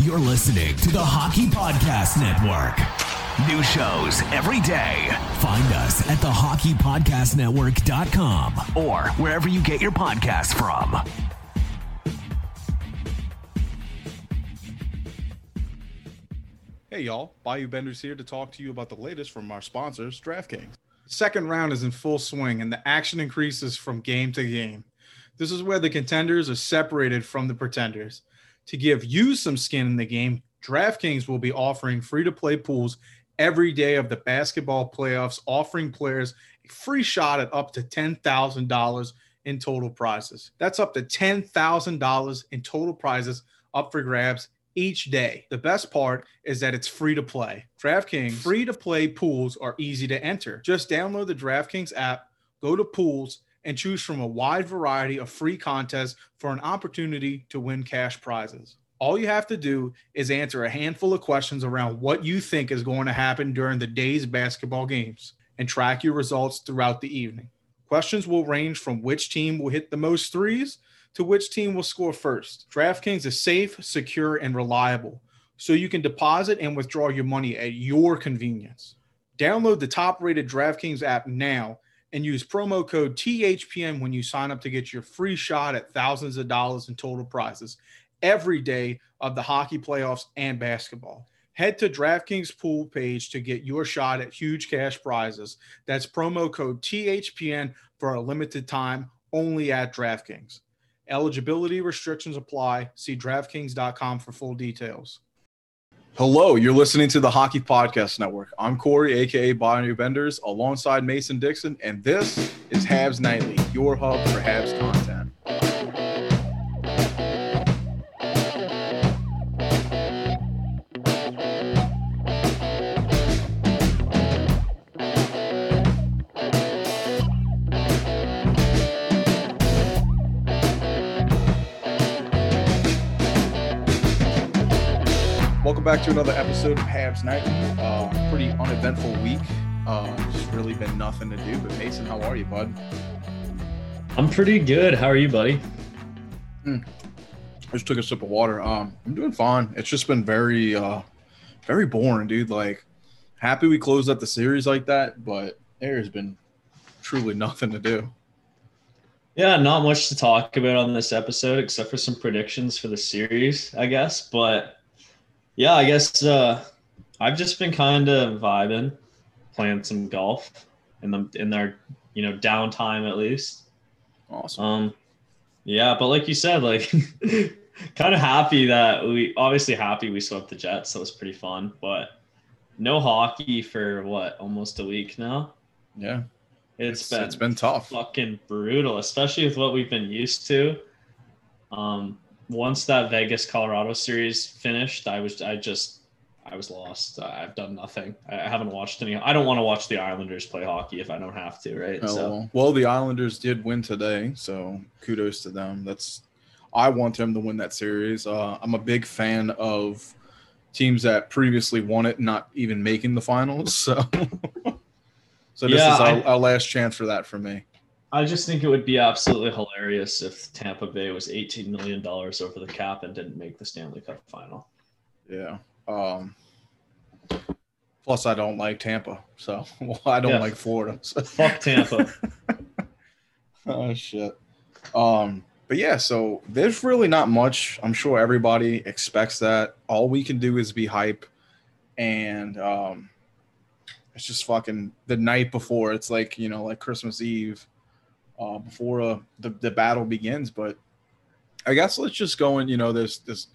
You're listening to the Hockey Podcast Network. New shows every day. Find us at thehockeypodcastnetwork.com or wherever you get your podcasts from. Hey y'all, Bayou Benders here to talk to you about the latest from our sponsors, DraftKings. Second round is in full swing and the action increases from game to game. This is where the contenders are separated from the pretenders. To give you some skin in the game, DraftKings will be offering free to play pools every day of the basketball playoffs, offering players a free shot at up to $10,000 in total prizes. That's up to $10,000 in total prizes up for grabs each day. The best part is that it's free to play. DraftKings free to play pools are easy to enter. Just download the DraftKings app, go to pools, and choose from a wide variety of free contests for an opportunity to win cash prizes. All you have to do is answer a handful of questions around what you think is going to happen during the day's basketball games and track your results throughout the evening. Questions will range from which team will hit the most threes to which team will score first. DraftKings is safe, secure, and reliable, so you can deposit and withdraw your money at your convenience. Download the top rated DraftKings app now and use promo code THPN when you sign up to get your free shot at thousands of dollars in total prizes every day of the hockey playoffs and basketball. Head to DraftKings pool page to get your shot at huge cash prizes. That's promo code THPN for a limited time only at DraftKings. Eligibility restrictions apply. See DraftKings.com for full details. Hello, you're listening to the Hockey Podcast Network. I'm Corey, aka Bayou Benders, alongside Mason Dixon, and this is Habs Nightly, your hub for Habs content. Back to another episode of Habs Night. Uh, pretty uneventful week. Uh, just really been nothing to do. But Mason, how are you, bud? I'm pretty good. How are you, buddy? I just took a sip of water. Um, I'm doing fine. It's just been very, uh, very boring, dude. Like, happy we closed out the series like that, but there has been truly nothing to do. Yeah, not much to talk about on this episode except for some predictions for the series, I guess. But yeah, I guess uh, I've just been kind of vibing, playing some golf in the in their you know downtime at least. Awesome. Um, yeah, but like you said, like kind of happy that we obviously happy we swept the Jets. That was pretty fun, but no hockey for what almost a week now. yeah, It's it's, been it's been tough. fucking brutal, especially with what we've been used to. Um, once that Vegas Colorado series finished, I was I just I was lost. I've done nothing. I haven't watched any. I don't want to watch the Islanders play hockey if I don't have to, right? Oh, so well. well, the Islanders did win today, so kudos to them. That's I want them to win that series. Uh, I'm a big fan of teams that previously won it, not even making the finals. So, so this Yeah, is our, I- our last chance for that for me. I just think it would be absolutely hilarious if Tampa Bay was 18 million dollars over the cap and didn't make the Stanley Cup final. Yeah. Um, plus, I don't like Tampa, so well, I don't Yeah. like Florida. So. Fuck Tampa. oh shit. Um, but yeah, so there's really not much. I'm sure everybody expects that. All we can do is be hype, and um, it's just fucking the night before. It's like you know, like Christmas Eve, uh, before uh, the the battle begins. But I guess let's just go in. You know, there's this.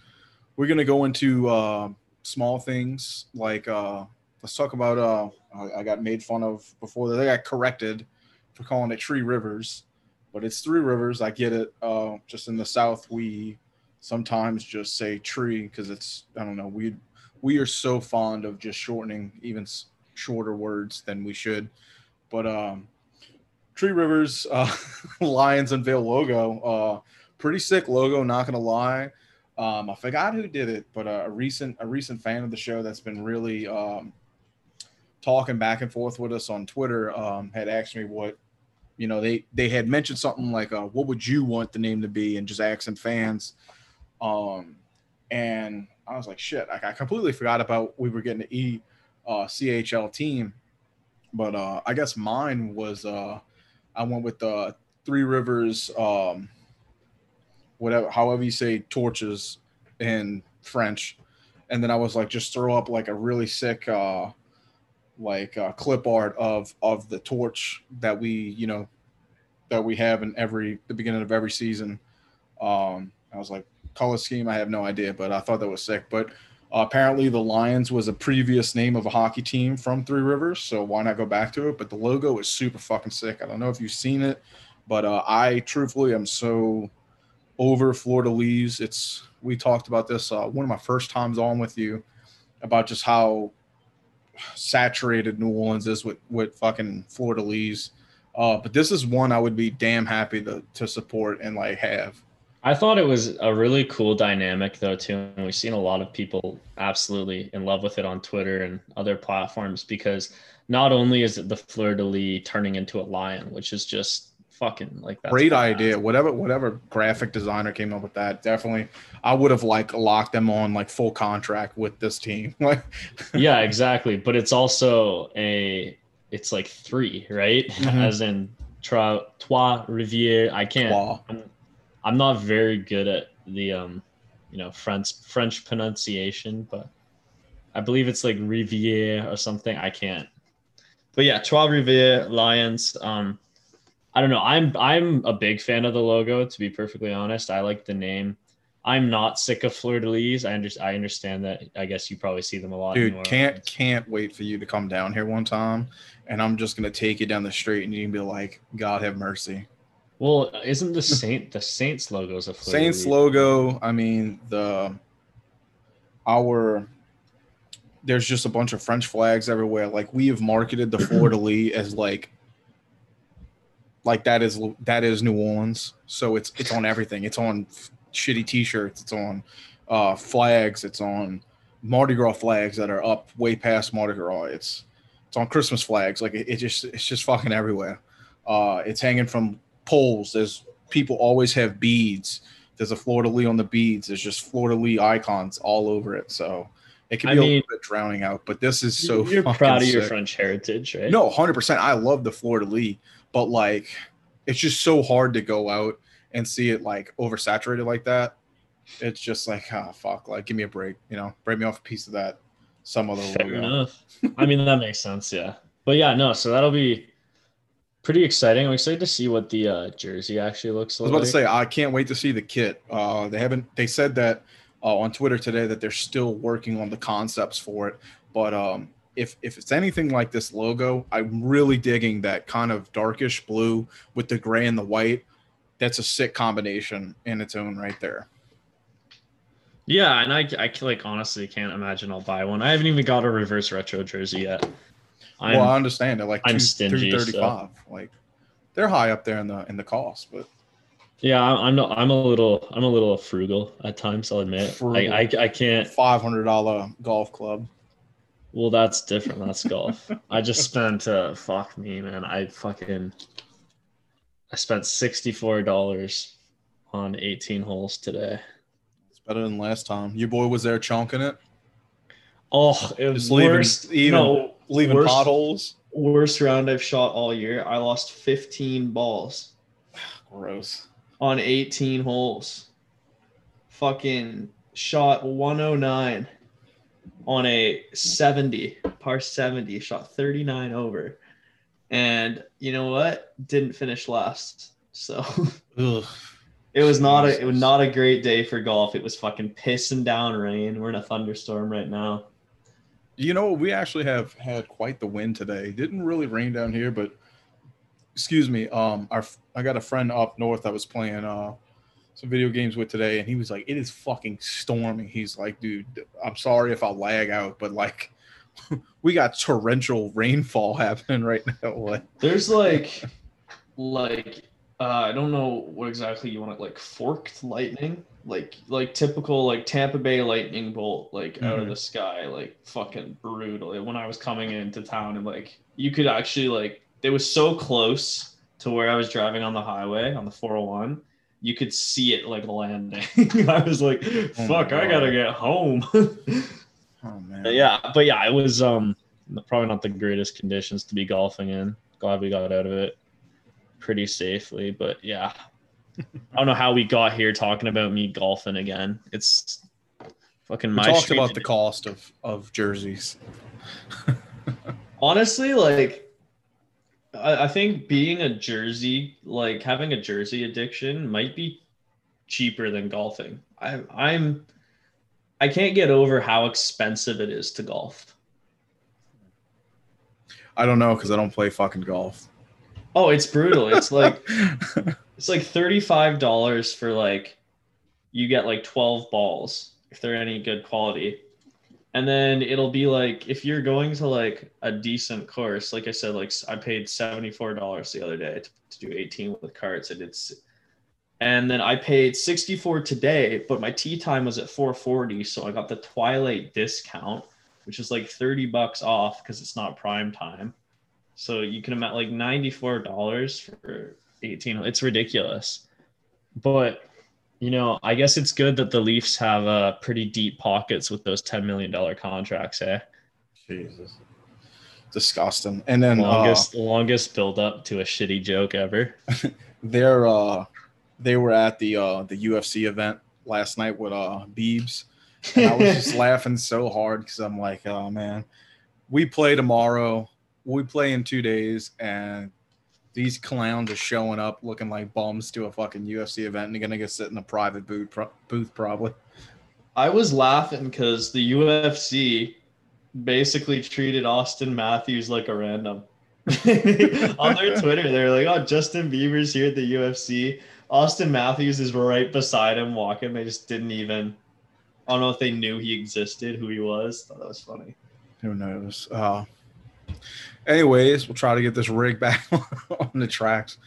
We're gonna go into uh, small things like uh, let's talk about. Uh, I, I got made fun of before. They got corrected for calling it Tree Rivers, but it's Three Rivers. I get it. Uh, just in the South, we sometimes just say tree because it's I don't know we we are so fond of just shortening even shorter words than we should. But um, Tree Rivers uh, Lions Unveil logo, uh, pretty sick logo. Not gonna lie. Um, I forgot who did it, but a recent a recent fan of the show that's been really um, talking back and forth with us on Twitter um, had asked me what you know they they had mentioned something like uh, what would you want the name to be and just asking fans um and i was like shit I, I completely forgot about we were getting the e uh, chl team but uh i guess mine was uh i went with the three rivers um whatever however you say torches in french and then i was like just throw up like a really sick uh like uh, clip art of of the torch that we you know that we have in every the beginning of every season. Um, I was like color scheme, I have no idea, but I thought that was sick. But uh, apparently, the Lions was a previous name of a hockey team from Three Rivers, so why not go back to it? But the logo is super fucking sick. I don't know if you've seen it, but uh, I truthfully am so over fleur de lis. It's we talked about this uh, one of my first times on with you about just how saturated New Orleans is with with fucking fleur de lis. Uh, but this is one I would be damn happy to to support and like have. I thought it was a really cool dynamic though too. And we've seen a lot of people absolutely in love with it on Twitter and other platforms because not only is it the fleur de lis turning into a lion, which is just fucking like that's Great badass. idea. Whatever whatever graphic designer came up with that, definitely I would have like locked them on like full contract with this team. Like yeah, exactly. But it's also a it's like three, right? Mhm. As in trois, trois rivières. I can't. Trois. I'm, not very good at the um, you know, French French pronunciation, but I believe it's like rivière or something. I can't. But yeah, trois rivières Lions. Um, I don't know. I'm I'm a big fan of the logo. To be perfectly honest, I like the name. I'm not sick of fleur de lis. I under, I understand that. I guess you probably see them a lot. dude, can't can't wait for you to come down here one time and I'm just gonna take you down the street and you can be like, God have mercy. Well, isn't the Saint the Saints logo is a fleur de Saints lis? logo. I mean the our there's just a bunch of French flags everywhere. Like we have marketed the Fleur de Lis as like like that is that is New Orleans. So it's it's on everything. It's on shitty T-shirts. It's on uh, flags. It's on Mardi Gras flags that are up way past Mardi Gras. It's it's on Christmas flags. Like it, it just it's just fucking everywhere. Uh, it's hanging from poles. There's people always have beads. There's a de Lis on the beads. There's just de Lis icons all over it. So it can I be a mean- little bit drowning out, but this is so You're proud of your. French heritage, right? No, hundred percent. I love the de Lis, but like, it's just so hard to go out and see it like oversaturated like that. It's just like, ah, fuck. Like, give me a break. You know, break me off a piece of that. Some other Fair logo. enough. I mean, that makes sense. Yeah. But yeah, no. So that'll be pretty exciting. I'm excited to see what the uh, jersey actually looks like. I was like. about to say, I can't wait to see the kit. Uh, they haven't. They said that uh, on Twitter today that they're still working on the concepts for it. But um, if if it's anything like this logo, I'm really digging that kind of darkish blue with the gray and the white. That's a sick combination in its own right there. Yeah, and I, I like honestly can't imagine I'll buy one. I haven't even got a reverse retro jersey yet. I'm, well, I understand it. Like I'm two, stingy, two thirty-five. Like they're high up there in the in the cost, but yeah, I'm I'm, not, I'm a little I'm a little frugal at times. I'll admit. I, I can't. five hundred dollar golf club. Well, that's different. That's golf. I just spent uh, fuck me, man. I fucking I spent sixty four dollars on eighteen holes today. It's better than last time. Your boy was there chunking it, Oh, it was worst. even no, leaving worst- potholes. worst round I've shot all year. I lost fifteen balls Gross. on eighteen holes. Fucking shot one oh nine on a seventy par seventy. Shot thirty nine over, and you know what? Didn't finish last. So. Ugh. It was not a it was not a great day for golf. It was fucking pissing down rain. We're in a thunderstorm right now. You know, we actually have had quite the wind today. Didn't really rain down here, but excuse me. Um, our I got a friend up north that was playing uh some video games with today, and he was like, "It is fucking storming." He's like, "Dude, I'm sorry if I'll lag out, but like, we got torrential rainfall happening right now." Like, There's like, like uh, I don't know what exactly you want it like forked lightning, like like typical like Tampa Bay lightning bolt, like out of Mhm. the sky, like fucking brutal. When I was coming into town and like you could actually like it was so close to where I was driving on the highway on the 401. You could see it like landing. I was like, Oh "Fuck, my I gotta get home." oh man, But yeah, but yeah, it was um probably not the greatest conditions to be golfing in. Glad we got out of it pretty safely, but yeah. I don't know how we got here talking about me golfing again. It's fucking we my talked about the cost of of jerseys. honestly like I, I think being a jersey like having a jersey addiction might be cheaper than golfing. I I'm I can't get over how expensive it is to golf. I don't know because I don't play fucking golf. Oh, it's brutal. It's like It's like thirty-five dollars for like you get like twelve balls if they're any good quality, and then it'll be like if you're going to like a decent course, like I said, like I paid seventy-four dollars the other day to, to do eighteen with carts. and it's and then I paid sixty-four today, but my tea time was at four forty, so I got the Twilight discount, which is like thirty bucks off because it's not prime time. So you can imagine like ninety-four dollars for 18 it's ridiculous. But you know i guess it's good that the leafs have uh pretty deep pockets with those 10 million dollar contracts eh? Jesus, disgusting. And then uh, longest longest build up to a shitty joke ever. They're uh they were at the uh the UFC event last night with uh Beebs. And I was just laughing so hard because I'm like, oh man, we play tomorrow, we play in two days, and these clowns are showing up looking like bums to a fucking UFC event and they're gonna go sit in a private booth pro- booth probably. i was laughing because the ufc basically treated auston matthews like a random. On their twitter they're like oh justin bieber's here at the ufc auston matthews is right beside him walking. They just didn't even i don't know if they knew he existed who he was. Thought that was funny. Who knows? Uh, anyways, we'll try to get this rig back on the tracks.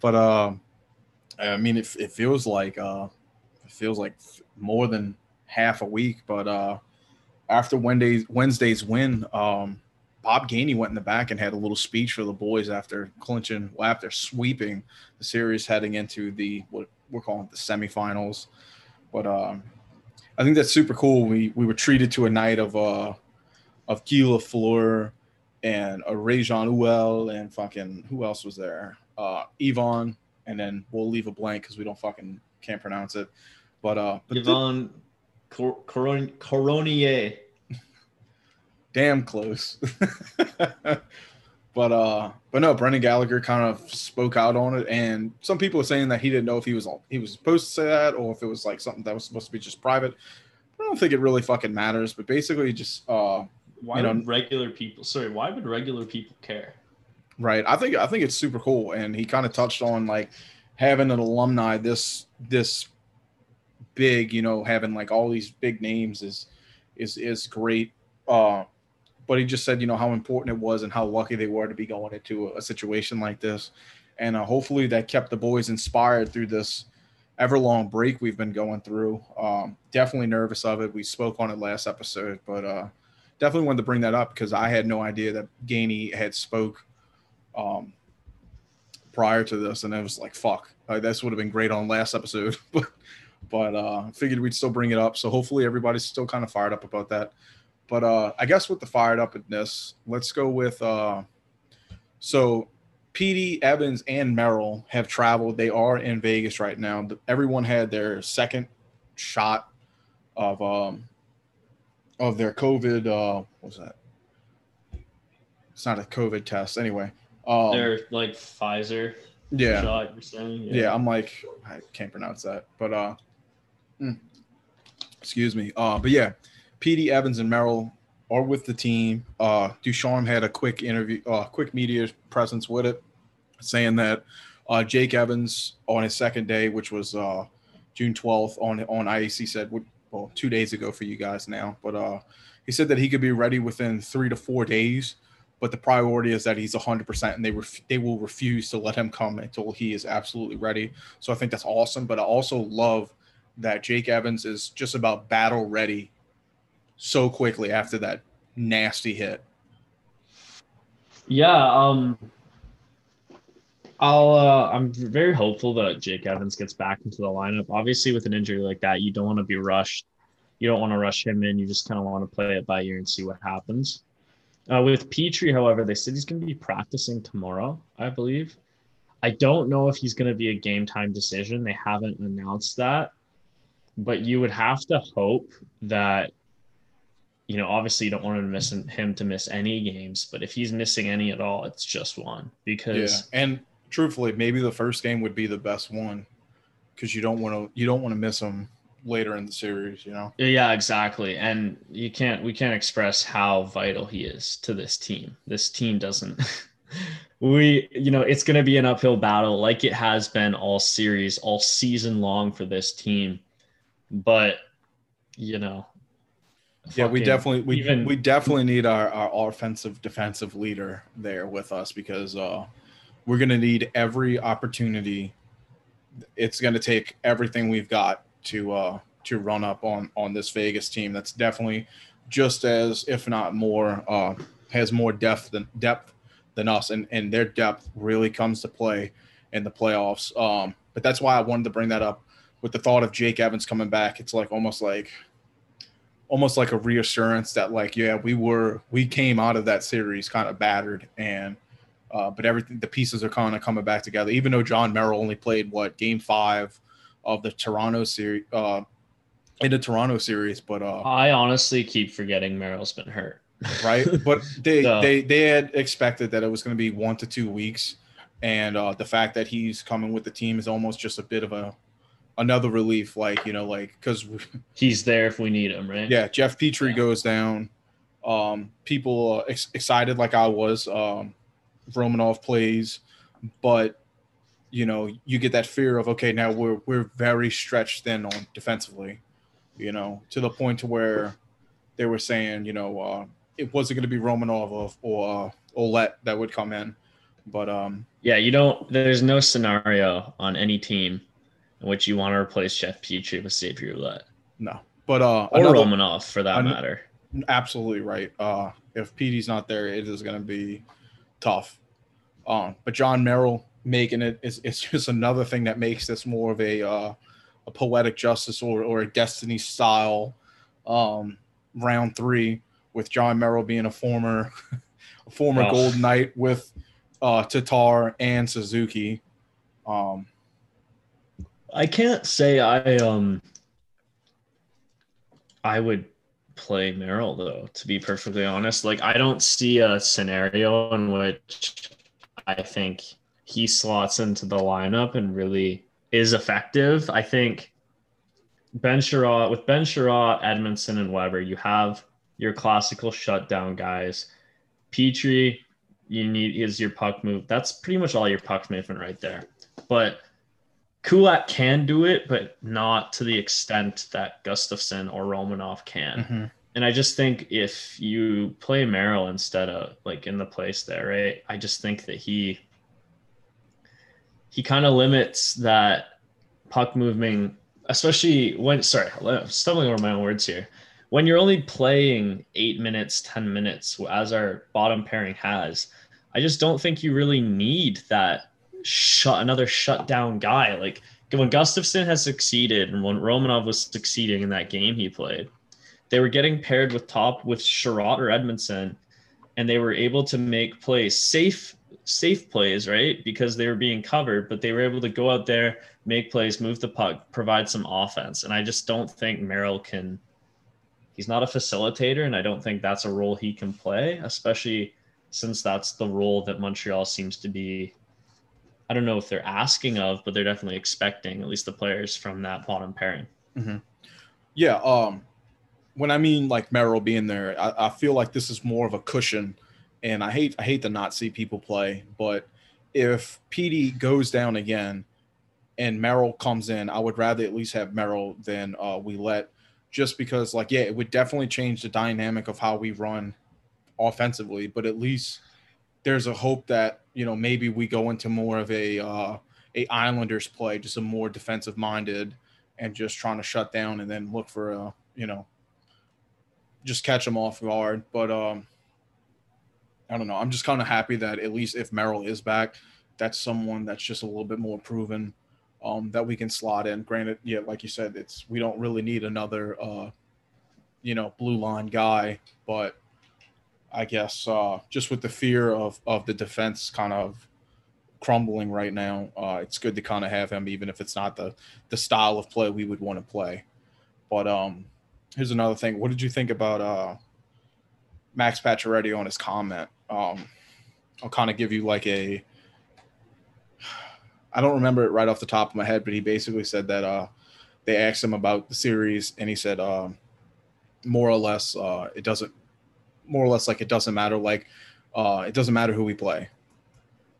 But um, I mean, it, it feels like uh, it feels like more than half a week. But uh, after Wednesday's Wednesday's win, um, Bob Gainey went in the back and had a little speech for the boys after clinching, well, after sweeping the series heading into the what we're calling the semifinals. But um, I think that's super cool. We we were treated to a night of uh of Guy Lafleur and a Réjean Houle and fucking who else was there? Uh Yvan, and then we'll leave a blank because we don't fucking can't pronounce it. But uh but th- Yvan Cor- Coron- Coronier. damn close. but uh but no, Brendan Gallagher kind of spoke out on it and some people are saying that he didn't know if he was he was supposed to say that or if it was like something that was supposed to be just private. I don't think it really fucking matters, but basically just uh Why You know- would regular people? Sorry, why would regular people care? Right. I think I think it's super cool, and he kind of touched on like having an alumni this this big, you know, having like all these big names is is is great. Uh, but he just said, you know, how important it was and how lucky they were to be going into a, a situation like this, and uh, hopefully that kept the boys inspired through this ever long break we've been going through. Um, definitely nervous of it. We spoke on it last episode, but uh, definitely wanted to bring that up because I had no idea that Gainey had spoke um, prior to this, and I was like, fuck, this would have been great on last episode, but but uh, figured we'd still bring it up. So hopefully everybody's still kind of fired up about that. But uh, I guess with the fired upness, let's go with uh, so Petey Evans and Merrill have traveled. They are in Vegas right now. Everyone had their second shot of um of their COVID. Uh, what was that? It's not a COVID test, anyway. Um, They're like Pfizer yeah, shot. You're saying? yeah. I'm like, I can't pronounce that, but uh, mm, excuse me. Uh, but yeah, Petey Evans and Merrill are with the team. Uh, Ducharme had a quick interview, uh, quick media presence with it, saying that uh, Jake Evans on his second day, which was uh, June 12th on on IAC said well two days ago for you guys now, but uh, he said that he could be ready within three to four days. But the priority is that he's 100%, and they ref- they will refuse to let him come until he is absolutely ready. So I think that's awesome. But I also love that Jake Evans is just about battle ready so quickly after that nasty hit. Yeah, um, I'll. Uh, I'm very hopeful that Jake Evans gets back into the lineup. Obviously, with an injury like that, you don't want to be rushed. You don't want to rush him in. You just kind of want to play it by ear and see what happens. Uh, with Petry, however, they said he's going to be practicing tomorrow, I believe. I don't know if he's going to be a game time decision. They haven't announced that, but you would have to hope that you know, obviously you don't want to miss him to miss any games, but if he's missing any at all, it's just one because yeah. and truthfully, maybe the first game would be the best one because you don't want to you don't want to miss them later in the series, you know. Yeah, exactly. And you can't we can't express how vital he is to this team. This team doesn't we you know, it's going to be an uphill battle like it has been all series, all season long for this team. But you know, yeah, we definitely we even, we definitely need our, our offensive defensive leader there with us because uh, we're gonna need every opportunity. It's gonna take everything we've got to uh, to run up on on this Vegas team. That's definitely just as, if not more, uh, has more depth than depth than us, and and their depth really comes to play in the playoffs. Um, but that's why I wanted to bring that up with the thought of Jake Evans coming back. It's like almost like almost like a reassurance that like yeah we were we came out of that series kind of battered and uh, but everything the pieces are kind of coming back together even though Jon Merrill only played what game five of the Toronto series uh, in the Toronto series but uh, I honestly keep forgetting Merrill's been hurt right but they so. they they had expected that it was going to be one to two weeks and uh, the fact that he's coming with the team is almost just a bit of a another relief, like you know, like because he's there if we need him, right? Yeah, Jeff Petry yeah. goes down. Um, people ex- excited like I was. Um, Romanov plays, but you know, you get that fear of okay, now we're we're very stretched thin on defensively, you know, to the point to where they were saying, you know, uh, it wasn't going to be Romanov or, or uh, Ouellet that would come in, but um, yeah, you don't. There's no scenario on any team in which you want to replace Jeff Petry with Xavier Ouellet. No, but uh, or another, Romanov for that matter. Absolutely right. Uh, if Petey's not there, it is going to be tough. Um, but Jon Merrill making it is it's just another thing that makes this more of a uh, a poetic justice or, or a destiny style um, round three with Jon Merrill being a former a former oh. Gold Knight with uh, Tatar and Suzuki. Um, I can't say I um I would play Merrill though, to be perfectly honest. Like I don't see a scenario in which I think he slots into the lineup and really is effective. I think Ben Chiarot with Ben Chiarot, Edmundson, and Weber, you have your classical shutdown guys. Petry, you need is your puck move. That's pretty much all your puck movement right there. But Kulak can do it, but not to the extent that Gustafsson or Romanov can. Mm-hmm. And I just think if you play Merrill instead of like in the place there, right? I just think that he he kind of limits that puck moving, especially when sorry, I'm stumbling over my own words here. When you're only playing eight minutes, ten minutes, as our bottom pairing has, I just don't think you really need that shut another shutdown guy. Like when Gustafsson has succeeded and when Romanov was succeeding in that game he played, they were getting paired with top with Chiarot or Edmundson, and they were able to make plays, safe safe plays, right? Because they were being covered, but they were able to go out there, make plays, move the puck, provide some offense. And I just don't think Merrill can. He's not a facilitator, and I don't think that's a role he can play, especially since that's the role that Montreal seems to be I don't know if they're asking of, but they're definitely expecting at least the players from that bottom pairing. Mm-hmm. Yeah. Um, when I mean like Merrill being there, I, I, feel like this is more of a cushion. And I hate I hate to not see people play, but if Petey goes down again, and Merrill comes in, I would rather at least have Merrill than uh, let, just because, like, yeah, it would definitely change the dynamic of how we run offensively, but at least there's a hope that you know maybe we go into more of a uh, a Islanders play, just a more defensive minded, and just trying to shut down and then look for a you know just catch them off guard. But um, I don't know. I'm just kind of happy that at least if Merrill is back, that's someone that's just a little bit more proven um, that we can slot in. Granted, yeah, like you said, it's we don't really need another uh, you know blue line guy, but I guess uh, just with the fear of of the defense kind of crumbling right now, uh, it's good to kind of have him, even if it's not the the style of play we would want to play. But um, here's another thing. What did you think about uh, Max Pacioretty on his comment? Um, I'll kind of give you like a. I don't remember it right off the top of my head, but he basically said that uh, they asked him about the series, and he said, uh, more or less, uh, it doesn't, more or less, like it doesn't matter. Like, uh, it doesn't matter who we play,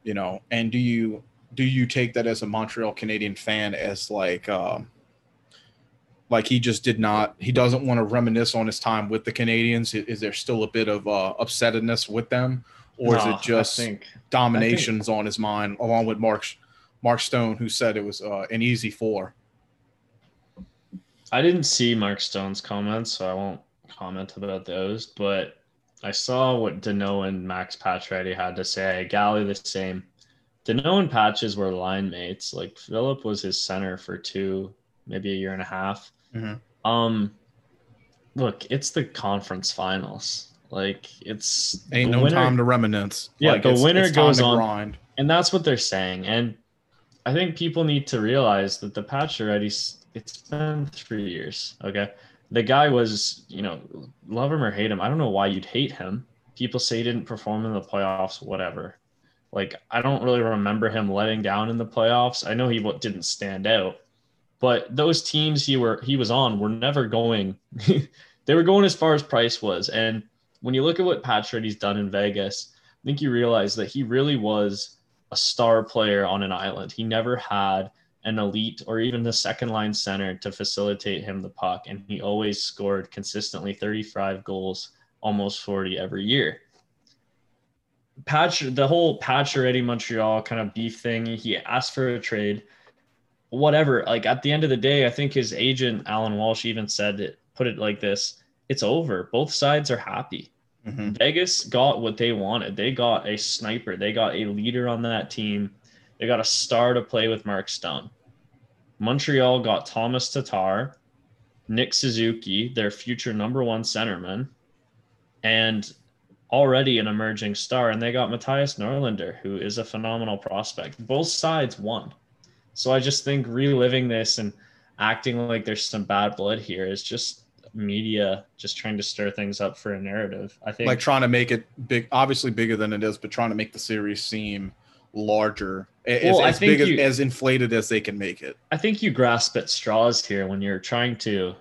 you know. And do you do you take that as a Montreal Canadian fan as like, um, like he just did not, he doesn't want to reminisce on his time with the Canadiens? Is, is there still a bit of uh, upsetness with them, or is it just think dominations on his mind, along with Mark Mark Stone, who said it was uh, an easy four. I didn't see Mark Stone's comments, so I won't comment about those. But I saw what Danault and Max Pacioretty had to say. Galley the same. Danault and Patches were line mates. Like Phillip was his center for two, maybe a year and a half. Mhm. Um, look, it's the conference finals. Like it's Ain't no winner- time to reminisce. Yeah, Like, the it's- winner it's goes on. Grind. and that's what they're saying. And I think people need to realize that the Pacioretty it's been three years. Okay. The guy was, you know, love him or hate him. I don't know why you'd hate him. People say he didn't perform in the playoffs, whatever. Like, I don't really remember him letting down in the playoffs. I know he didn't stand out, but those teams he were he was on were never going. they were going as far as price was. And when you look at what Pacioretty's done in Vegas, I think you realize that he really was a star player on an island. He never had an elite or even the second line center to facilitate him the puck, and he always scored consistently 35 goals, almost 40 every year. Patch, the whole Pacioretty Montreal kind of beef thing. He asked for a trade, whatever. Like at the end of the day, I think his agent Allan Walsh even said it, put it like this: "It's over. Both sides are happy." Mhm. Vegas got what they wanted. They got a sniper. They got a leader on that team. They got a star to play with Mark Stone. Montreal got Tomas Tatar, Nick Suzuki, their future number one centerman, and already an emerging star. And they got Mattias Norlinder, who is a phenomenal prospect. Both sides won. So I just think reliving this and acting like there's some bad blood here is just media just trying to stir things up for a narrative. I think Like trying to make it big, obviously bigger than it is, but trying to make the series seem larger, a- as, as big as, you- as inflated as they can make it. I think you grasp at straws here when you're trying to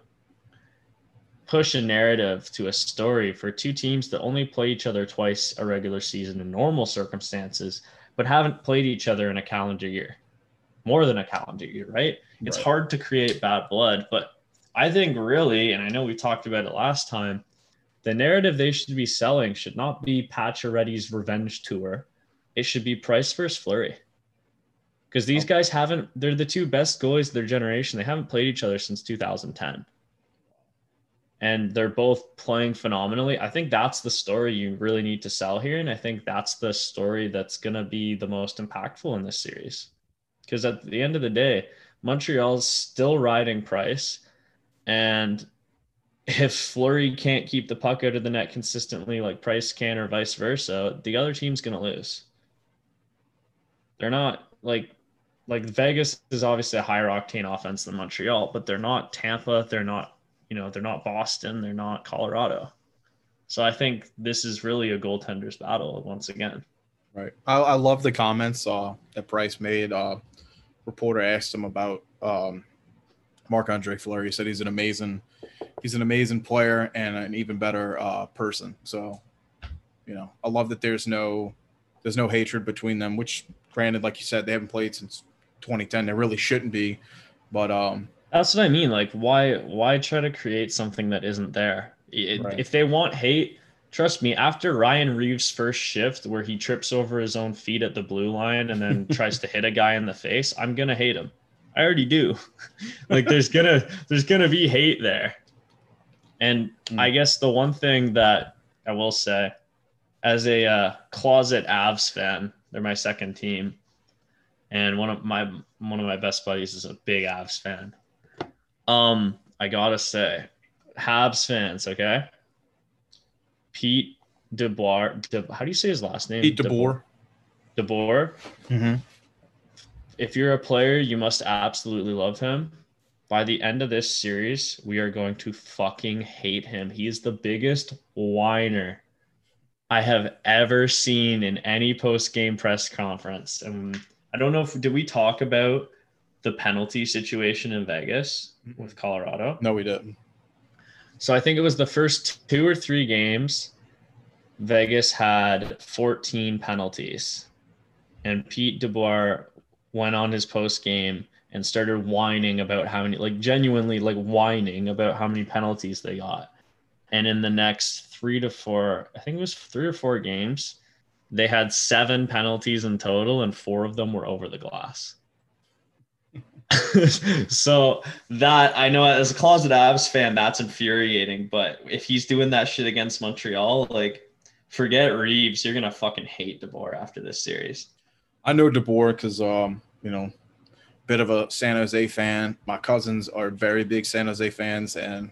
push a narrative to a story for two teams that only play each other twice a regular season in normal circumstances, but haven't played each other in a calendar year, more than a calendar year, right? It's Right. hard to create bad blood, but I think really, and I know we talked about it last time, the narrative they should be selling should not be Pacioretty's revenge tour. It should be Price versus Fleury because these oh. guys haven't they're the two best goalies of their generation. They haven't played each other since 2010 and they're both playing phenomenally. I think that's the story you really need to sell here and i think that's the story that's going to be the most impactful in this series. Because at the end of the day montreal's still riding price and if Fleury can't keep the puck out of the net consistently like Price can or vice versa, the other team's going to lose. They're not like like Vegas is obviously a higher octane offense than Montreal, but they're not Tampa, they're not, you know, they're not Boston, they're not Colorado. So I think this is really a goaltender's battle once again. Right. I, I love the comments uh, that Price made. Uh, reporter asked him about um, Marc Andre Fleury. He said he's an amazing, he's an amazing player and an even better uh, person. So, you know, I love that there's no, there's no hatred between them. Which, granted, like you said, they haven't played since 2010. There really shouldn't be. But um, that's what I mean. Like, why why try to create something that isn't there? It, Right. If they want hate, trust me. After Ryan Reaves' first shift, where he trips over his own feet at the blue line and then tries to hit a guy in the face, I'm gonna hate him. I already do. like, there's gonna there's gonna be hate there. And Mm. I guess the one thing that I will say, as a uh, closet Avs fan, they're my second team, and one of my one of my best buddies is a big Avs fan. Um, I gotta say, Habs fans, okay. Pete DeBoer, De, how do you say his last name? Pete DeBoer. DeBoer. Mm-hmm. If you're a player, you must absolutely love him. By the end of this series, we are going to fucking hate him. He is the biggest whiner I have ever seen in any post game press conference. And I don't know if did we talk about the penalty situation in Vegas with Colorado? No, we didn't. So I think it was the first two or three games, Vegas had 14 penalties. And Pete DeBoer went on his post game and started whining about how many, like genuinely like whining about how many penalties they got. And in the next three to four, I think it was three or four games, they had seven penalties in total, and four of them were over the glass. so that I know as a closet Avs fan, that's infuriating. But if he's doing that shit against Montreal, like forget Reaves, you're gonna fucking hate DeBoer after this series. I know DeBoer because um, you know, bit of a San Jose fan. My cousins are very big San Jose fans, and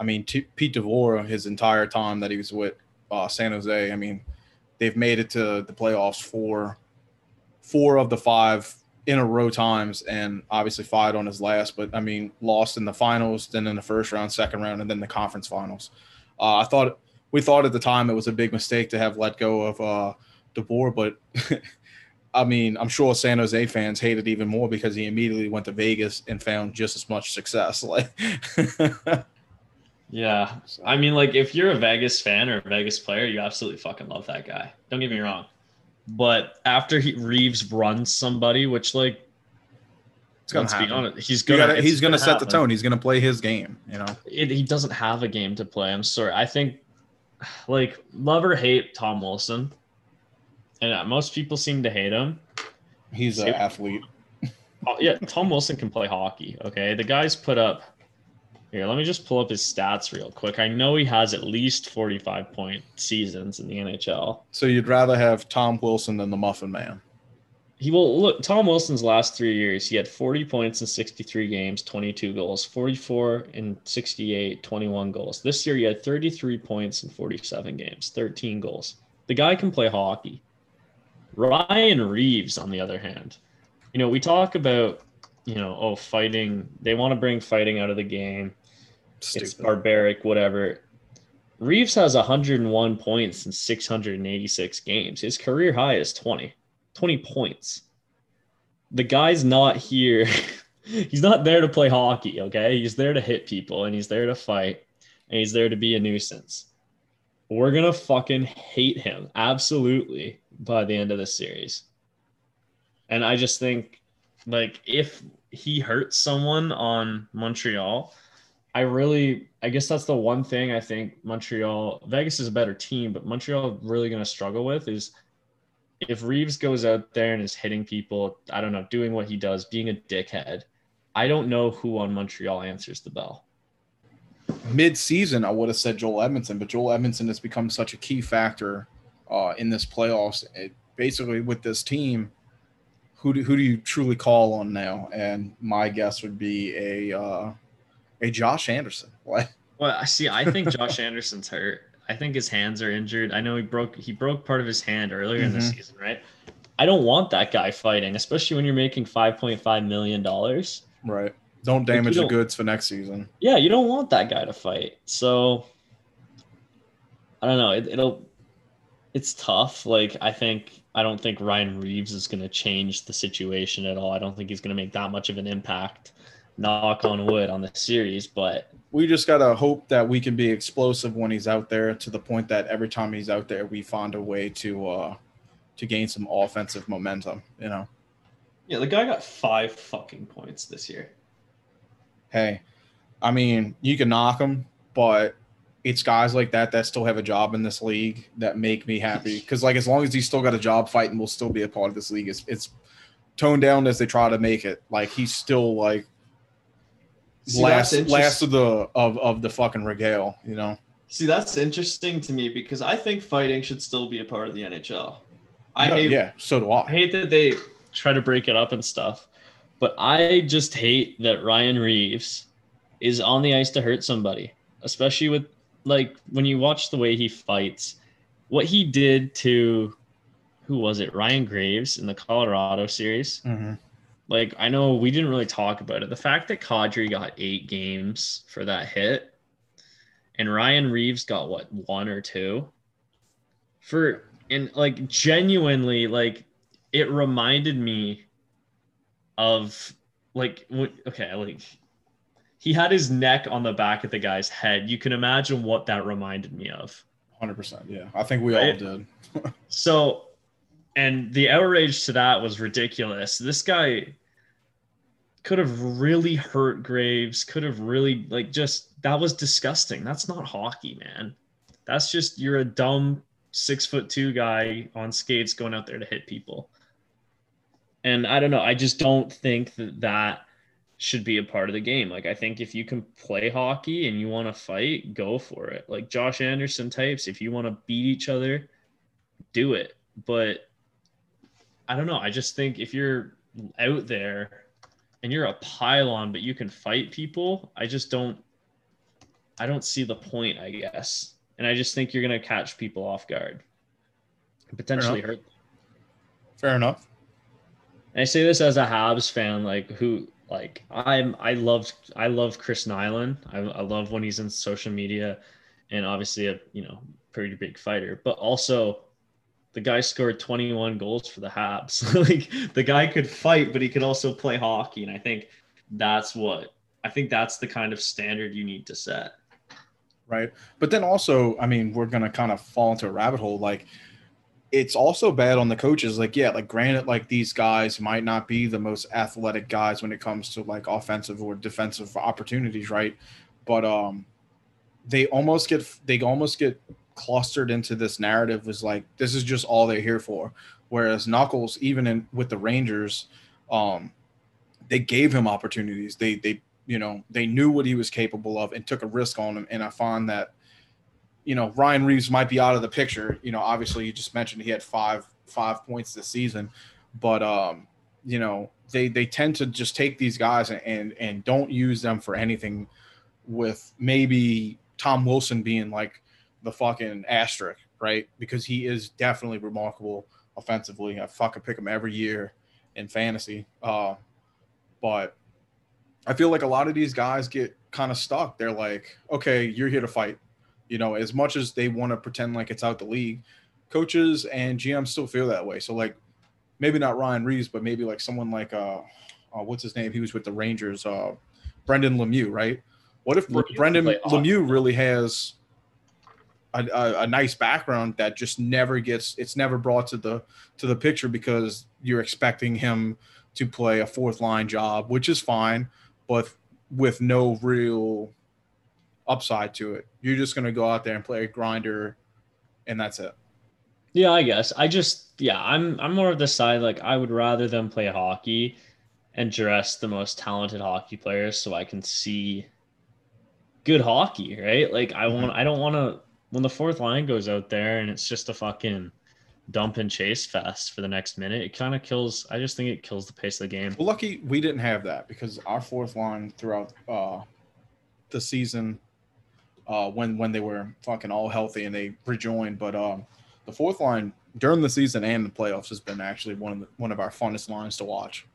I mean T- Pete DeBoer, his entire time that he was with uh, San Jose, I mean, they've made it to the playoffs for four of the five in a row times, and obviously fired on his last. But I mean, lost in the finals, then in the first round, second round, and then the conference finals. Uh, I thought we thought at the time it was a big mistake to have let go of uh, but I mean, I'm sure San Jose fans hated even more because he immediately went to Vegas and found just as much success. Like, Yeah. I mean, like if you're a Vegas fan or a Vegas player, you absolutely fucking love that guy. Don't get me wrong. But after he Reaves runs somebody, which like it's gonna let's be happen. honest, he's gonna gotta- he's gonna, set the tone. He's gonna play his game. You know, it, he doesn't have a game to play. I'm sorry. I think, like, love or hate Tom Wilson, and uh, most people seem to hate him. he's an athlete. Oh, yeah, Tom Wilson can play hockey. Okay, the guy's put up. Here, let me just pull up his stats real quick. I know he has at least 45 point seasons in the NHL. So you'd rather have Tom Wilson than the Muffin Man. He will look. Tom Wilson's last three years, he had 40 points in 63 games, 22 goals, 44 in 68, 21 goals. This year, he had 33 points in 47 games, 13 goals. The guy can play hockey. Ryan Reaves, on the other hand, you know, we talk about, you know, oh, fighting. They want to bring fighting out of the game. It's barbaric, whatever. Reaves has 101 points in 686 games. His career high is 20. 20 points. The guy's not here. he's not there to play hockey, okay? He's there to hit people and he's there to fight and he's there to be a nuisance. We're going to fucking hate him absolutely by the end of the series. And I just think like if he hurts someone on Montreal, I really, I guess that's the one thing I think Montreal, Vegas is a better team, but Montreal really going to struggle with is if Reaves goes out there and is hitting people, I don't know, doing what he does, being a dickhead. I don't know who on Montreal answers the bell. mid-season, I would have said Joel Edmundson, but Joel Edmundson has become such a key factor uh, in this playoffs. It, basically, with this team, who do, who do you truly call on now? And my guess would be a uh, a Josh Anderson. What? Well, I see. I think Josh Anderson's hurt. I think his hands are injured. I know he broke he broke part of his hand earlier in the Mhm. season, right? I don't want that guy fighting, especially when you're making five point five million dollars. Right. Don't damage the don't- goods for next season. Yeah, you don't want that guy to fight. So I don't know. It, it'll it's tough. Like I think I don't think Ryan Reaves is going to change the situation at all. I don't think he's going to make that much of an impact. Knock on wood on the series, but We just gotta hope that we can be explosive when he's out there to the point that every time he's out there, we find a way to uh, to gain some offensive momentum. You know. Yeah, the guy got five fucking points this year. Hey, I mean, you can knock him, but it's guys like that that still have a job in this league that make me happy. Because like as long as he's still got a job fighting, will still be a part of this league. It's, it's toned down as they try to make it. Like he's still like See, last last of the of of the fucking regale. You know. See, that's interesting to me because I think fighting should still be a part of the NHL. I yeah, hate yeah, so do I I. hate that they try to break it up and stuff, but I just hate that Ryan Reaves is on the ice to hurt somebody, especially with like when you watch the way he fights, what he did to who was it? Ryan Graves in the Colorado series. Mhm. Like I know we didn't really talk about it. The fact that Kadri got eight games for that hit, and Ryan Reaves got what one or two for and like genuinely like it reminded me of like what okay like he had his neck on the back of the guy's head. You can imagine what that reminded me of. Hundred percent. Yeah, I think we all did. So, and the outrage to that was ridiculous. This guy could have really hurt Graves, could have really, like, just that was disgusting. That's not hockey, man. That's just you're a dumb six foot two guy on skates going out there to hit people. And I don't know. I just don't think that that should be a part of the game. Like, I think if you can play hockey and you want to fight, go for it. Like Josh Anderson types, if you want to beat each other, do it. But I don't know. I just think if you're out there and you're a pylon, but you can fight people, I just don't. I don't see the point. I guess, and I just think you're gonna catch people off guard, and potentially enough. hurt. Fair enough. And I say this as a Habs fan, like who, like I'm, I love, I love Chris Nilan. I, I love when he's in social media, and obviously a you know pretty big fighter, but also the guy scored 21 goals for the Habs. like the guy could fight, but he could also play hockey, and I think that's what I think that's the kind of standard you need to set. right? But then also, I mean, we're gonna kind of fall into a rabbit hole. Like, it's also bad on the coaches. Like, yeah, like granted, like these guys might not be the most athletic guys when it comes to like offensive or defensive opportunities, right? But um, they almost get they almost get clustered into this narrative was like this is just all they're here for. Whereas Knuckles, even in with the Rangers, um, they gave him opportunities. They they you know they knew what he was capable of and took a risk on him. And I find that you know Ryan Reaves might be out of the picture. You know, obviously you just mentioned he had five five points this season, but um, you know they they tend to just take these guys and and, and don't use them for anything. With maybe Tom Wilson being like the fucking asterisk, right? Because he is definitely remarkable offensively. I fucking pick him every year in fantasy. Uh, but I feel like a lot of these guys get kind of stuck. They're like, okay, you're here to fight. You know, as much as they want to pretend like it's out the league, coaches and GMs still feel that way. So like maybe not Ryan Reaves, but maybe like someone like uh, uh what's his name? He was with the Rangers, uh Brendan Lemieux, right? What if Lemieux Brendan. Lemieux really has a, a, a nice background that just never gets it's never brought to the to the picture because you're expecting him to play a fourth line job, which is fine, but with no real upside to it. You're just gonna go out there and play a grinder, and that's it. Yeah, I guess. I just yeah, I'm I'm more of the side like I would rather them play hockey and dress the most talented hockey players so I can see good hockey, right? Like I mm-hmm. want I don't want to when the fourth line goes out there and it's just a fucking dump and chase fest for the next minute, it kind of kills I just think it kills the pace of the game. Well, lucky we didn't have that because our fourth line throughout uh, the season, uh, when when they were fucking all healthy and they rejoined, but um, the fourth line during the season and the playoffs has been actually one of the, one of our funnest lines to watch.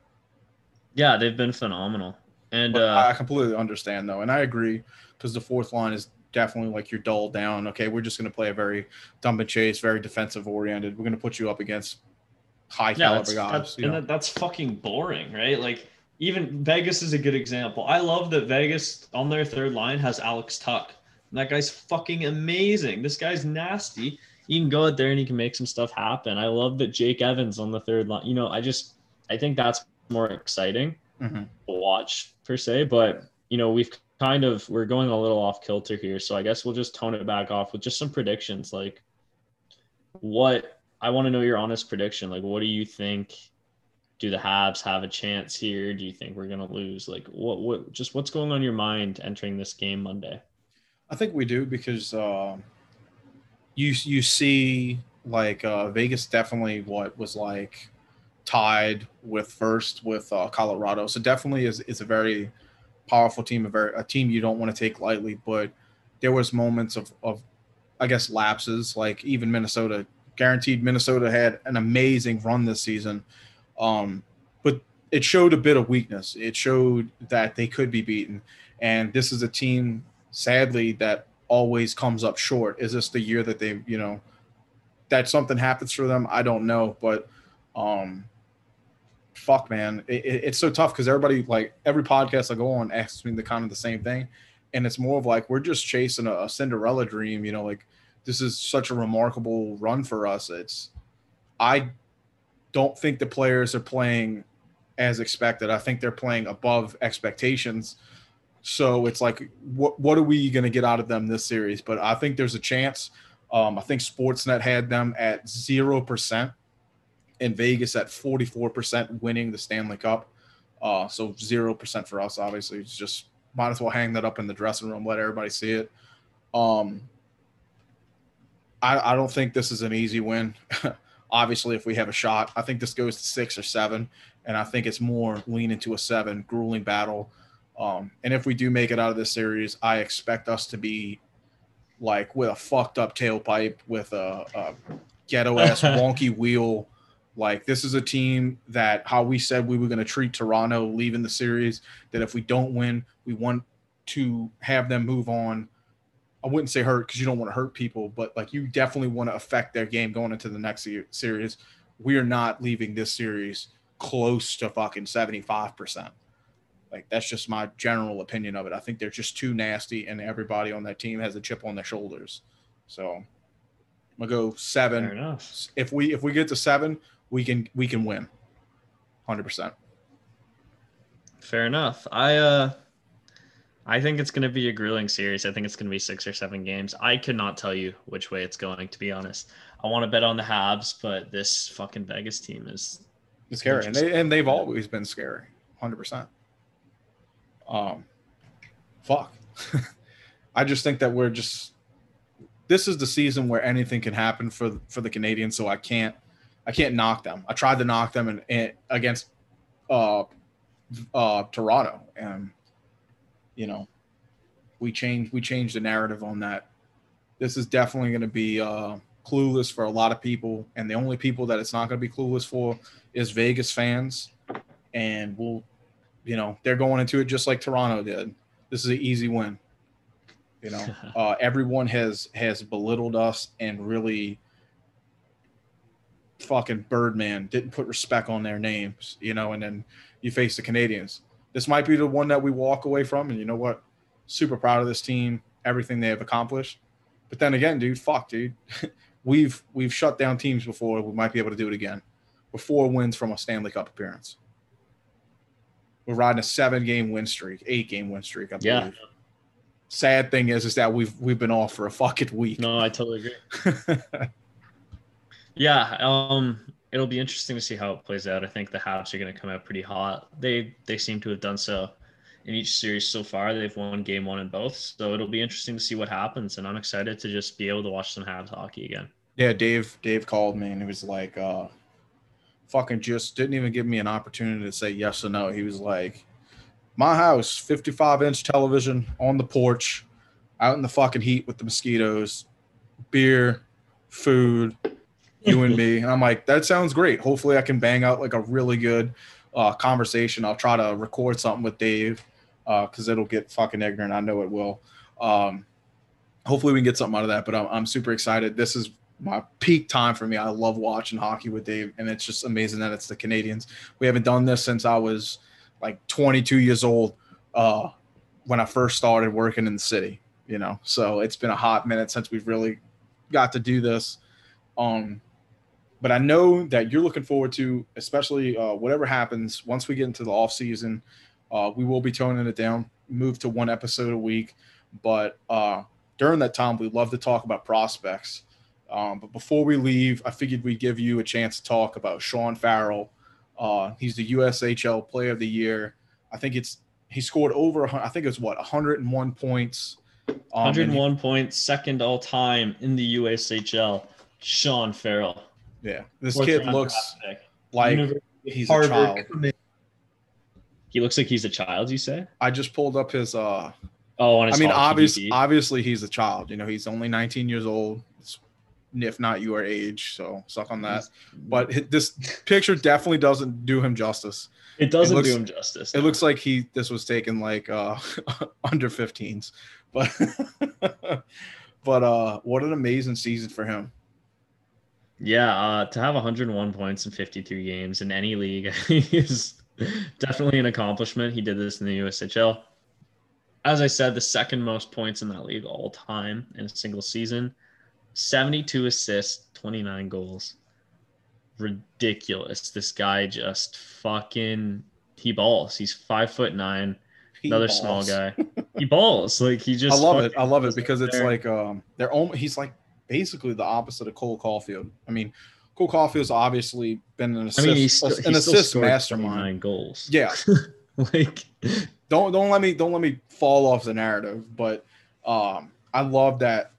Yeah, they've been phenomenal. And uh I completely understand though, and I agree because the fourth line is definitely like you're dulled down. Okay, we're just going to play a very dump and chase, very defensive oriented. We're going to put you up against high yeah, caliber that's, guys. that's, and that, that's fucking boring, right? Like even Vegas is a good example. I love that Vegas on their third line has Alex Tuch. And that guy's fucking amazing. This guy's nasty. You can go out there and you can make some stuff happen. I love that Jake Evans on the third line. You know, I just I think that's more exciting Mhm. to watch per se. But you know, we've kind of we're going a little off kilter here, so I guess we'll just tone it back off with just some predictions. Like, what I want to know your honest prediction. Like, what do you think? Do the Habs have a chance here? Do you think we're gonna lose? Like, what what just what's going on your mind entering this game Monday? I think we do because uh, you you see like uh, Vegas definitely what was like tied with first with uh, Colorado, so definitely is is a very powerful team, a very a team you don't want to take lightly. But there was moments of of I guess lapses, like even Minnesota. Guaranteed, Minnesota had an amazing run this season, um, but it showed a bit of weakness. It showed that they could be beaten, and this is a team sadly that always comes up short. Is this the year that they, you know, that something happens for them? I don't know, but um fuck man, it, it- it's so tough because everybody like every podcast I go on asks me the kind of the same thing, and it's more of like we're just chasing a, a Cinderella dream, you know, like this is such a remarkable run for us. It's I don't think the players are playing as expected. I think they're playing above expectations. So it's like, what what are we going to get out of them this series? But I think there's a chance. Um, I think Sportsnet had them at zero percent, and Vegas at forty four percent winning the Stanley Cup. Uh, so zero percent for us. Obviously, it's just might as well hang that up in the dressing room, let everybody see it. Um, I, I don't think this is an easy win. Obviously, if we have a shot, I think this goes to six or seven, and I think it's more leaning to a seven, grueling battle. Um, and if we do make it out of this series, I expect us to be like with a fucked up tailpipe, with a, a ghetto ass wonky wheel. Like this is a team that how we said we were going to treat Toronto leaving the series. That if we don't win, we want to have them move on. I wouldn't say hurt because you don't want to hurt people, but like you definitely want to affect their game going into the next series. We are not leaving this series close to fucking seventy five percent. Like that's just my general opinion of it. I think they're just too nasty, and everybody on that team has a chip on their shoulders. So I'm gonna go Fair seven. enough. If we if we get to seven, we can we can win, hundred percent. Fair enough. I uh I think it's gonna be a grueling series. I think it's gonna be six or seven games. I cannot tell you which way it's going, to be honest. I want to bet on the Habs, but this fucking Vegas team is It's scary, and they and they've always been scary, hundred percent. Um, fuck. I just think that we're just. This is the season where anything can happen for for the Canadiens, so I can't, I can't knock them. I tried to knock them and, and against, uh, uh, Toronto, and you know, we changed we changed the narrative on that. This is definitely going to be uh, clueless for a lot of people, and the only people that it's not going to be clueless for is Vegas fans, and we'll, you know, they're going into it just like Toronto did. This is an easy win. You know, uh, everyone has has belittled us and really fucking Birdman didn't put respect on their names. You know, and then you face the Canadiens. This might be the one that we walk away from, and you know what? Super proud of this team, everything they have accomplished. But then again, dude, fuck, dude. we've we've shut down teams before. We might be able to do it again. We're four wins from a Stanley Cup appearance. We're riding a seven game win streak, eight game win streak, I Yeah. believe. Sad thing is, is that we've we've been off for a fucking week. no, I totally agree. Yeah, um, it'll be interesting to see how it plays out. I think the Habs are going to come out pretty hot. They they seem to have done so in each series so far. They've won game one in both, so it'll be interesting to see what happens. And I'm excited to just be able to watch some Habs hockey again. yeah, Dave Dave called me and he was like, uh, fucking just didn't even give me an opportunity to say yes or no. He was like, my house, 55 inch television on the porch, out in the fucking heat with the mosquitoes, beer, food, you and me. And I'm like, that sounds great. Hopefully, I can bang out like a really good uh, conversation. I'll try to record something with Dave because it'll get fucking ignorant. I know it will. Um, hopefully, we can get something out of that. But I'm, I'm super excited. This is my peak time for me. I love watching hockey with Dave, and it's just amazing that it's the Canadiens. We haven't done this since I was like 22 years old uh, when I first started working in the city. You know, so it's been a hot minute since we've really got to do this. Um, but I know that you're looking forward to, especially uh, whatever happens once we get into the off season. Uh, we will be toning it down, move to one episode a week. But uh, during that time, we love to talk about prospects. Um, but before we leave, I figured we'd give you a chance to talk about Sean Farrell. Uh, he's the USHL Player of the Year. I think it's he scored over. I think it's what 101 points. Um, 101 he, points, second all time in the USHL. Sean Farrell. Yeah, this Fourth kid looks like University he's Harvard. a child. He looks like he's a child. You say? I just pulled up his. uh Oh, I mean, obviously, obviously, he's a child. You know, he's only 19 years old. If not your age, so suck on that. But this picture definitely doesn't do him justice. It doesn't it looks, do him justice. No. It looks like he this was taken like uh under 15s, but but uh what an amazing season for him. Yeah, uh, to have 101 points in 53 games in any league is definitely an accomplishment. He did this in the USHL. As I said, the second most points in that league all time in a single season. 72 assists, 29 goals. Ridiculous. This guy just fucking he balls. He's five foot nine. He another balls. small guy. He balls. Like he just I love it. I love it because it's like um they're only he's like basically the opposite of Cole Caufield. I mean, Cole Caufield's obviously been an assist, I mean, he's still, an he's assist mastermind. Goals. Yeah. like, don't don't let me don't let me fall off the narrative, but um, I love that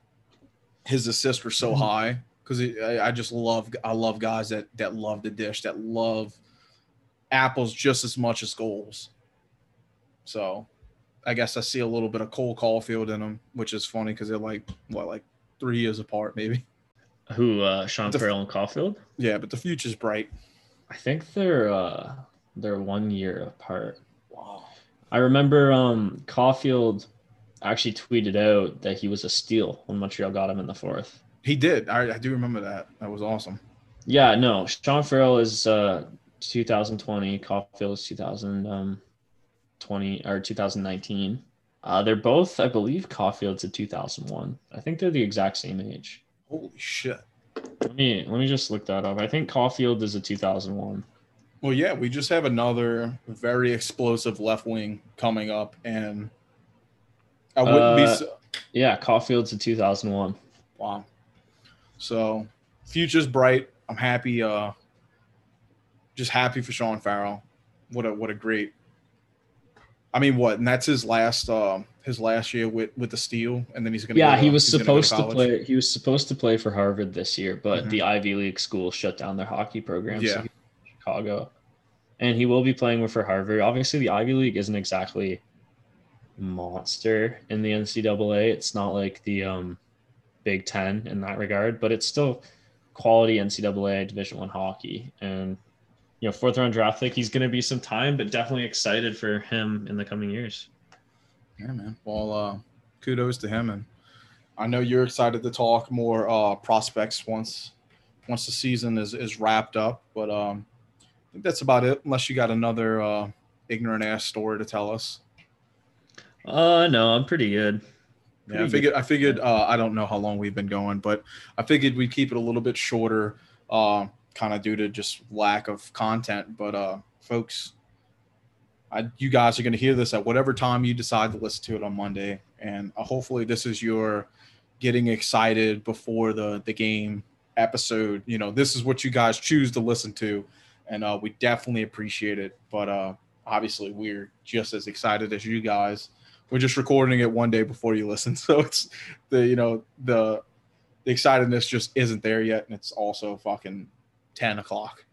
his assists were so mm-hmm. high because I, I just love I love guys that that love the dish that love apples just as much as goals. So I guess I see a little bit of Cole Caufield in them, which is funny because they're like what like three years apart, maybe. Who, uh, Sean the, Farrell and Caufield? Yeah, but the future's bright. I think they're uh, they're one year apart. Wow. I remember um, Caufield actually tweeted out that he was a steal when Montreal got him in the fourth. He did. I, I do remember that. That was awesome. Yeah, no. Sean Farrell is uh, 2020. Caufield is 2020 um, or 2019. Uh, they're both, I believe, Caufield's a 2001. I think they're the exact same age. Holy shit! Let me let me just look that up. I think Caufield is a 2001. Well, yeah, we just have another very explosive left wing coming up, and I wouldn't uh, be. So- yeah, Caufield's a 2001. Wow. So, future's bright. I'm happy. Uh, just happy for Sean Farrell. What a what a great I mean, what? And that's his last uh, his last year with with the Steel, and then he's gonna. Yeah, go, he was supposed to, to, play. He was supposed to play for Harvard this year, but mm-hmm. the Ivy League school shut down their hockey program. Yeah. So Chicago, and he will be playing for Harvard. Obviously, the Ivy League isn't exactly monster in the NCAA. It's not like the um, Big Ten in that regard, but it's still quality NCAA Division One hockey, and you know, fourth round draft pick. He's going to be some time, but definitely excited for him in the coming years. Yeah, man. Well, uh, kudos to him, and I know you're excited to talk more uh, prospects once once the season is is wrapped up. But um, I think that's about it. Unless you got another uh, ignorant ass story to tell us. Uh, no, I'm pretty good. Pretty yeah, I figured. Good. I figured. Uh, I don't know how long we've been going, but I figured we'd keep it a little bit shorter. Uh, kind of due to just lack of content. But uh, folks, I, you guys are going to hear this at whatever time you decide to listen to it on Monday, and uh, hopefully this is your getting excited before the the game episode. You know, this is what you guys choose to listen to, and uh, we definitely appreciate it. But uh, obviously, we're just as excited as you guys. We're just recording it one day before you listen, so it's the you know the the excitedness just isn't there yet, and it's also fucking 10 o'clock.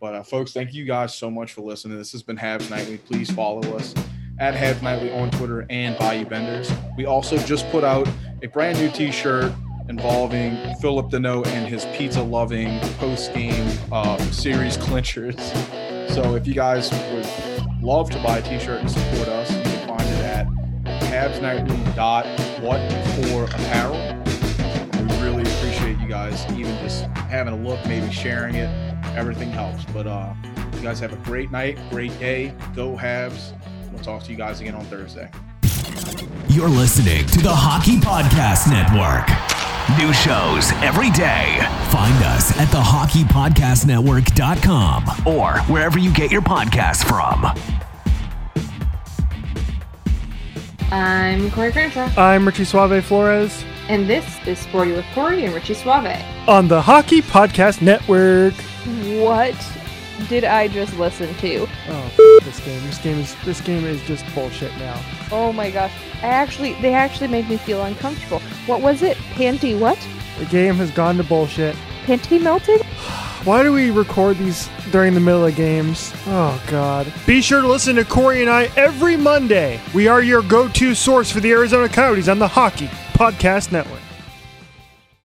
But uh, folks, thank you guys so much for listening. This has been Habs Nightly. Please follow us at Habs Nightly on Twitter and Bayou Benders. We also just put out a brand new T-shirt involving Phillip Danault and his pizza-loving post-game uh, series clinchers. So if you guys would love to buy a T-shirt and support us, you can find it at habsnightly.what4apparel you guys even just having a look, maybe sharing it. Everything helps. But uh, you guys have a great night, great day. Go Habs. We'll talk to you guys again on Thursday. You're listening to the Hockey Podcast Network. New shows every day. Find us at thehockeypodcastnetwork.com or wherever you get your podcasts from. I'm Corey Crenshaw, I'm Richie Suave Flores and this is Sporty with Corey and Richie Suave. on the Hockey Podcast Network. What did I just listen to? Oh, f- this game. This game is this game is just bullshit now. Oh my gosh. I actually they actually made me feel uncomfortable. What was it? Panty what? The game has gone to bullshit. Panty melted? Why do we record these during the middle of games? Oh God. Be sure to listen to Corey and I every Monday. We are your go-to source for the Arizona Coyotes on the Hockey Podcast Network.